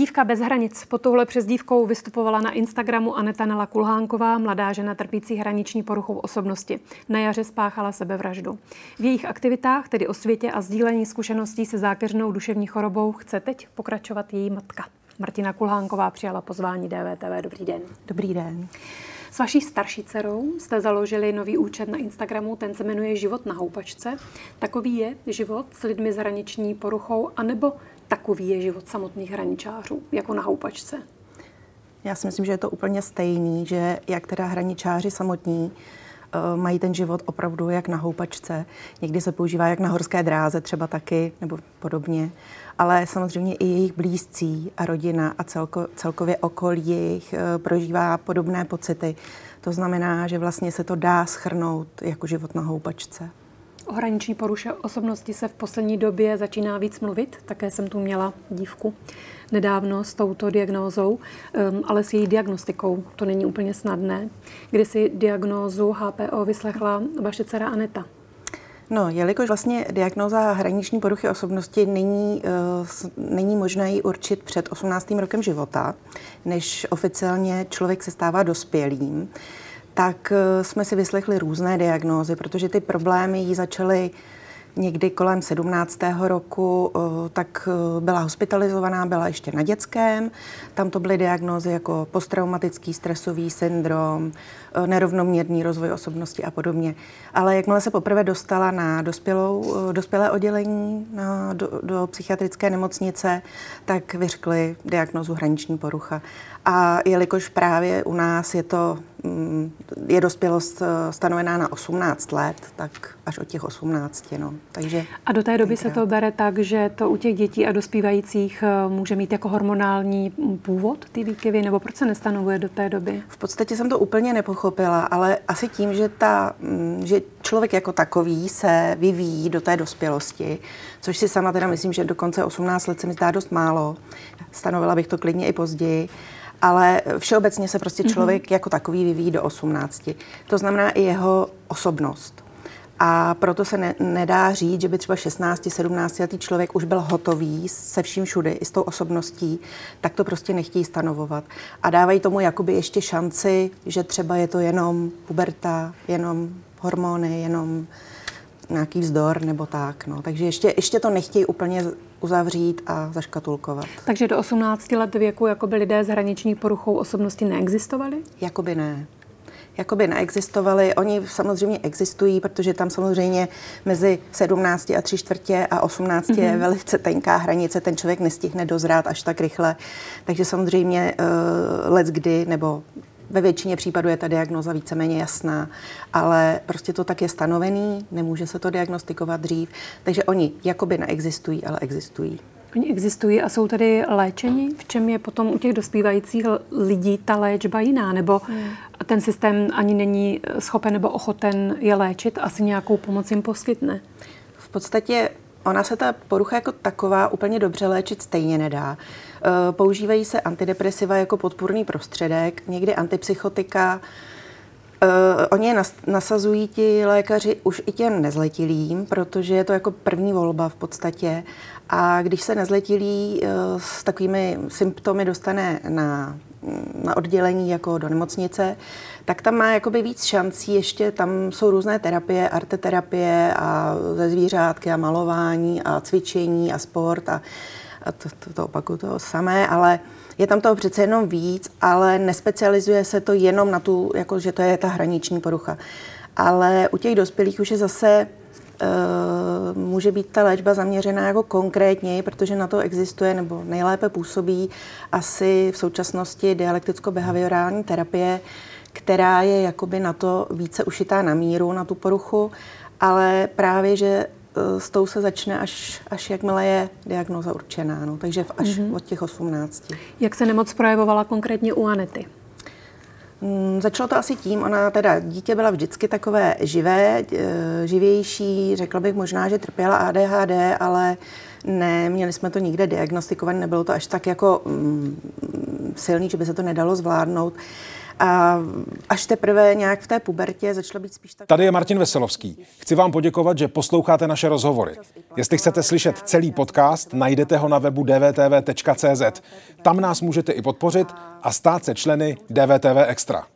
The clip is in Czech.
Dívka bez hranic. Po touhle přezdívkou vystupovala na Instagramu Aneta Nela Kulhánková, mladá žena trpící hraniční poruchou osobnosti. Na jaře spáchala sebevraždu. V jejich aktivitách, tedy o světě a sdílení zkušeností se zákeřnou duševní chorobou, chce teď pokračovat její matka. Martina Kulhánková přijala pozvání DVTV. Dobrý den. Dobrý den. S vaší starší dcerou jste založili nový účet na Instagramu, ten se jmenuje Život na houpačce. Takový je život s lidmi s hraniční poruchou, anebo takový je život samotných hraničářů, jako na houpačce? Já si myslím, že je to úplně stejný, že jak teda hraničáři samotní eh, mají ten život opravdu jak na houpačce. Někdy se používá jak na horské dráze třeba taky, nebo podobně. Ale samozřejmě i jejich blízcí a rodina a celko, celkově okolí jejich eh, prožívá podobné pocity. To znamená, že vlastně se to dá schrnout jako život na houpačce. Hraniční poruše osobnosti se v poslední době začíná víc mluvit. Také jsem tu měla dívku nedávno s touto diagnózou, um, ale s její diagnostikou. To není úplně snadné. Kdy si diagnózu HPO vyslechla vaše dcera Aneta? No, jelikož vlastně diagnóza hraniční poruchy osobnosti není, uh, není možné ji určit před 18. rokem života, než oficiálně člověk se stává dospělým, tak eh, jsme si vyslechli různé diagnózy, protože ty problémy jí začaly někdy kolem 17. roku, eh, tak eh, byla hospitalizovaná, byla ještě na dětském. Tam to byly diagnózy jako posttraumatický stresový syndrom, nerovnoměrný rozvoj osobnosti a podobně. Ale jakmile se poprvé dostala na dospělou, dospělé oddělení na, do, do psychiatrické nemocnice, tak vyřkli diagnózu hraniční porucha. A jelikož právě u nás je to je dospělost stanovená na 18 let, tak až od těch 18. No. Takže a do té doby tenkrát. se to bere tak, že to u těch dětí a dospívajících eh, může mít jako hormonální původ ty výkyvy, nebo proč se nestanovuje do té doby? V podstatě jsem to úplně nepochopila, ale asi tím, že, ta, mm, že člověk jako takový se vyvíjí do té dospělosti, což si sama teda myslím, že dokonce 18 let se mi zdá dost málo. Stanovila bych to klidně i později ale všeobecně se prostě mhm. člověk mm-hmm. jako takový vyvíjí do 18. To znamená i jeho osobnost. A proto se ne, nedá říct, že by třeba 16, 17 letý člověk už byl hotový se vším všude, i s tou osobností, tak to prostě nechtějí stanovovat. A dávají tomu jakoby ještě šanci, že třeba je to jenom puberta, jenom hormony, jenom nějaký vzdor nebo tak. No. Takže ještě, ještě to nechtějí úplně uzavřít a zaškatulkovat. Takže do 18 let věku jako by lidé s hraniční poruchou osobnosti neexistovali? Jakoby ne jakoby neexistovaly. Oni samozřejmě existují, protože tam samozřejmě mezi 17 a 3 čtvrtě a 18 mm-hmm. je mhm. velice tenká hranice, ten člověk nestihne dozrát až tak rychle. Takže samozřejmě uh, let kdy, nebo ve většině případů je ta diagnoza víceméně jasná, ale prostě to tak je stanovený, nemůže se to diagnostikovat dřív, takže oni jakoby neexistují, ale existují. Oni existují a jsou tedy léčení? V čem je potom u těch dospívajících lidí ta léčba jiná? Nebo hmm. ten systém ani není schopen nebo ochoten je léčit? Asi nějakou pomoc jim poskytne? V podstatě ona se ta porucha jako taková úplně dobře léčit stejně nedá. E, používají se antidepresiva jako podpůrný prostředek, někdy antipsychotika, Uh, oni je nas, nasazují ti lékaři už i těm nezletilým, protože je to jako první volba v podstatě. A když se nezletilý uh, s takovými symptomy dostane na, na oddělení jako do nemocnice, tak tam má jakoby víc šancí, ještě tam jsou různé terapie, arteterapie a ze zvířátky a malování a cvičení a sport a, a to, to, to opakuju to samé, ale je tam toho přece jenom víc, ale nespecializuje se to jenom na tu, jako že to je ta hraniční porucha. Ale u těch dospělých už je zase může být ta léčba zaměřená jako konkrétně, protože na to existuje nebo nejlépe působí asi v současnosti dialekticko-behaviorální terapie, která je jakoby na to více ušitá na míru, na tu poruchu, ale právě, že Eh, s tou se začne až, až jakmile je diagnoza určená, no, takže až mm-hmm. od těch 18. Jak se nemoc projevovala konkrétně u Anety? Hmm, začalo to asi tím, ona teda, dítě byla vždycky takové živé, eh, živější, řekla bych možná, že trpěla ADHD, ale ne, měli jsme to nikde diagnostikované, nebylo to až tak jako mm, silný, že by se to nedalo zvládnout. A až teprve nějak v té pubertě začalo být spíš tak... Tady je Martin Veselovský. Chci vám poděkovat, že posloucháte naše rozhovory. Jestli chcete slyšet celý podcast, najdete ho na webu dvtv.cz. Tam nás můžete i podpořit a stát se členy DVTV Extra.